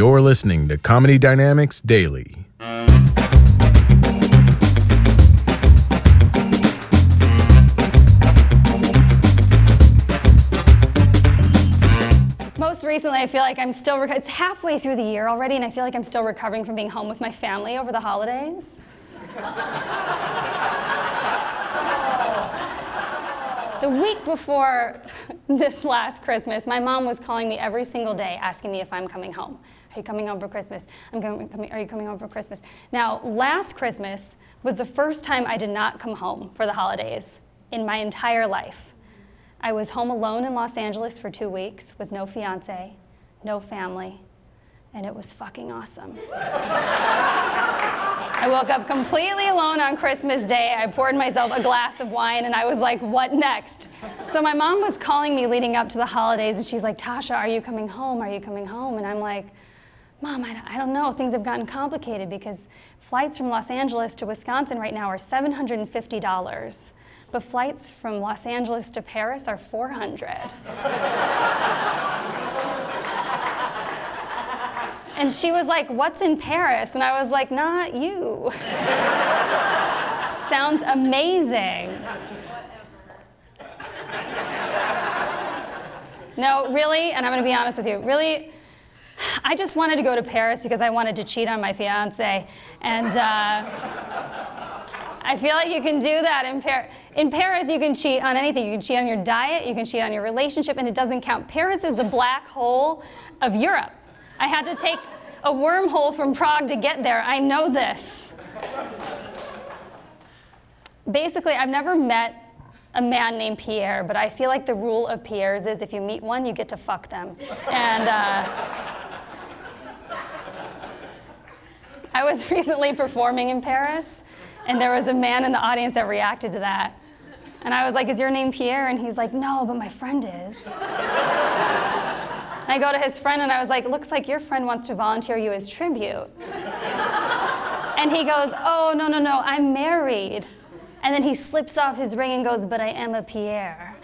You're listening to Comedy Dynamics Daily. Most recently, I feel like I'm still, it's halfway through the year already, and I feel like I'm still recovering from being home with my family over the holidays. The week before this last Christmas, my mom was calling me every single day asking me if I'm coming home. Are you coming home for Christmas? I'm coming, coming, are you coming home for Christmas? Now, last Christmas was the first time I did not come home for the holidays in my entire life. I was home alone in Los Angeles for two weeks with no fiance, no family, and it was fucking awesome. I woke up completely alone on Christmas Day. I poured myself a glass of wine and I was like, what next? So my mom was calling me leading up to the holidays and she's like, Tasha, are you coming home? Are you coming home? And I'm like, Mom, I don't know. Things have gotten complicated because flights from Los Angeles to Wisconsin right now are $750 but flights from Los Angeles to Paris are 400. And she was like, What's in Paris? And I was like, Not you. Sounds amazing. No, really, and I'm gonna be honest with you, really, I just wanted to go to Paris because I wanted to cheat on my fiance. And, uh, I feel like you can do that in Paris. In Paris, you can cheat on anything. You can cheat on your diet, you can cheat on your relationship, and it doesn't count. Paris is the black hole of Europe. I had to take a wormhole from Prague to get there. I know this. Basically, I've never met a man named Pierre, but I feel like the rule of Pierre's is if you meet one, you get to fuck them. And uh, I was recently performing in Paris, and there was a man in the audience that reacted to that. And I was like, Is your name Pierre? And he's like, No, but my friend is. I go to his friend and I was like, Looks like your friend wants to volunteer you as tribute. and he goes, Oh, no, no, no, I'm married. And then he slips off his ring and goes, But I am a Pierre.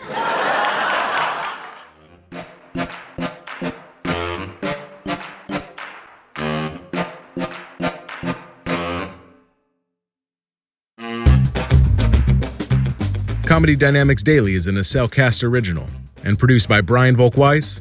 Comedy Dynamics Daily is an Acelcast original and produced by Brian Volkweiss,